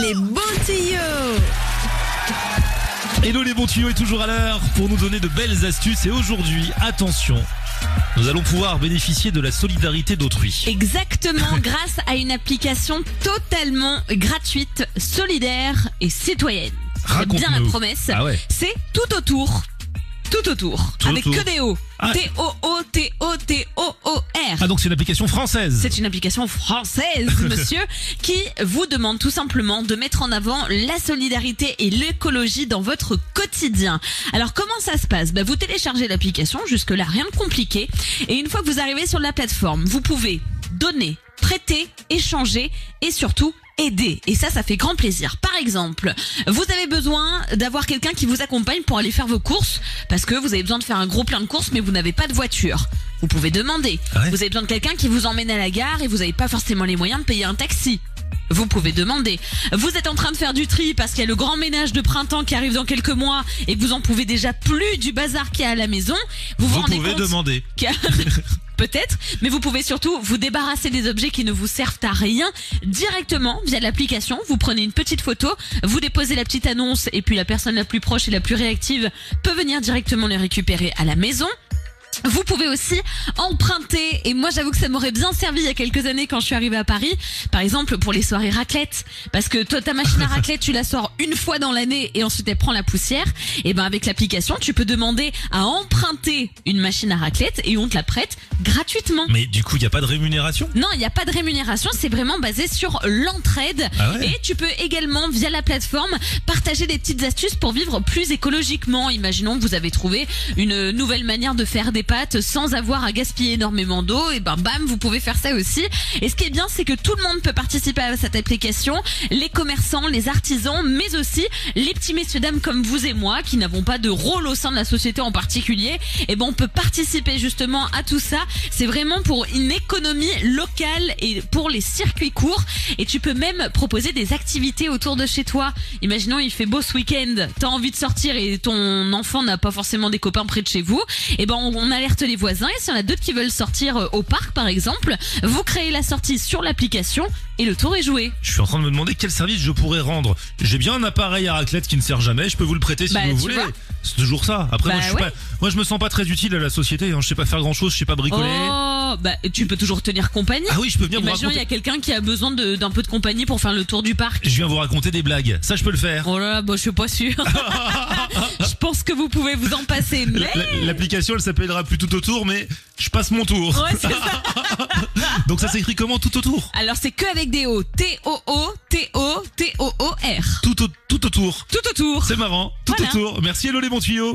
Les bons tuyaux Hello les bons tuyaux est toujours à l'heure pour nous donner de belles astuces et aujourd'hui, attention, nous allons pouvoir bénéficier de la solidarité d'autrui. Exactement, grâce à une application totalement gratuite, solidaire et citoyenne. C'est bien la promesse. Ah ouais. C'est tout autour. Tout autour. Tout avec autour. que des O. Ah. T-O-O-T-O-T-O-O-R. Ah donc c'est une application française. C'est une application française, monsieur, qui vous demande tout simplement de mettre en avant la solidarité et l'écologie dans votre quotidien. Alors comment ça se passe? Bah, Vous téléchargez l'application, jusque-là rien de compliqué, et une fois que vous arrivez sur la plateforme, vous pouvez donner, prêter, échanger et surtout aider. Et ça, ça fait grand plaisir. Par exemple, vous avez besoin d'avoir quelqu'un qui vous accompagne pour aller faire vos courses parce que vous avez besoin de faire un gros plein de courses mais vous n'avez pas de voiture. Vous pouvez demander. Ah ouais? Vous avez besoin de quelqu'un qui vous emmène à la gare et vous n'avez pas forcément les moyens de payer un taxi. Vous pouvez demander. Vous êtes en train de faire du tri parce qu'il y a le grand ménage de printemps qui arrive dans quelques mois et que vous en pouvez déjà plus du bazar qu'il y a à la maison. Vous vous, Vous rendez pouvez compte demander. Peut-être, mais vous pouvez surtout vous débarrasser des objets qui ne vous servent à rien directement via l'application. Vous prenez une petite photo, vous déposez la petite annonce et puis la personne la plus proche et la plus réactive peut venir directement les récupérer à la maison. Vous pouvez aussi emprunter, et moi j'avoue que ça m'aurait bien servi il y a quelques années quand je suis arrivée à Paris, par exemple pour les soirées raclette, parce que toi ta machine à raclette tu la sors une fois dans l'année et ensuite elle prend la poussière, et ben avec l'application tu peux demander à emprunter une machine à raclette et on te la prête gratuitement. Mais du coup, il n'y a pas de rémunération? Non, il n'y a pas de rémunération, c'est vraiment basé sur l'entraide. Ah ouais? Et tu peux également, via la plateforme, partager des petites astuces pour vivre plus écologiquement. Imaginons que vous avez trouvé une nouvelle manière de faire des sans avoir à gaspiller énormément d'eau. Et ben bam, vous pouvez faire ça aussi. Et ce qui est bien, c'est que tout le monde peut participer à cette application. Les commerçants, les artisans, mais aussi les petits messieurs dames comme vous et moi, qui n'avons pas de rôle au sein de la société en particulier. Et ben on peut participer justement à tout ça. C'est vraiment pour une économie locale et pour les circuits courts. Et tu peux même proposer des activités autour de chez toi. Imaginons il fait beau ce week-end, t'as envie de sortir et ton enfant n'a pas forcément des copains près de chez vous. Et ben on, on alerte les voisins. Et s'il y en a d'autres qui veulent sortir euh, au parc par exemple, vous créez la sortie sur l'application et le tour est joué. Je suis en train de me demander quel service je pourrais rendre. J'ai bien un appareil à raclette qui ne sert jamais, je peux vous le prêter si Bah, vous voulez. C'est toujours ça. Après, Bah moi, je suis ouais. pas, moi, je me sens pas très utile à la société. Hein. Je sais pas faire grand chose, je sais pas bricoler. Oh, bah tu peux toujours tenir compagnie. Ah oui, je peux venir Imaginons il y a quelqu'un qui a besoin d'un peu de compagnie pour faire le tour du parc. Je viens vous raconter des blagues. Ça, je peux le faire. Oh là là, bon, je suis pas sûr. que vous pouvez vous en passer, mais... La- L'application, elle s'appellera plus tout autour, mais je passe mon tour. Ouais, c'est ça. Donc ça s'écrit comment tout autour? Alors c'est que avec des O. T-O-O, T-O, T-O-O-R. tout, au- tout autour. Tout autour. C'est marrant. Tout Voilà. autour. Merci, hello les bons tuyaux.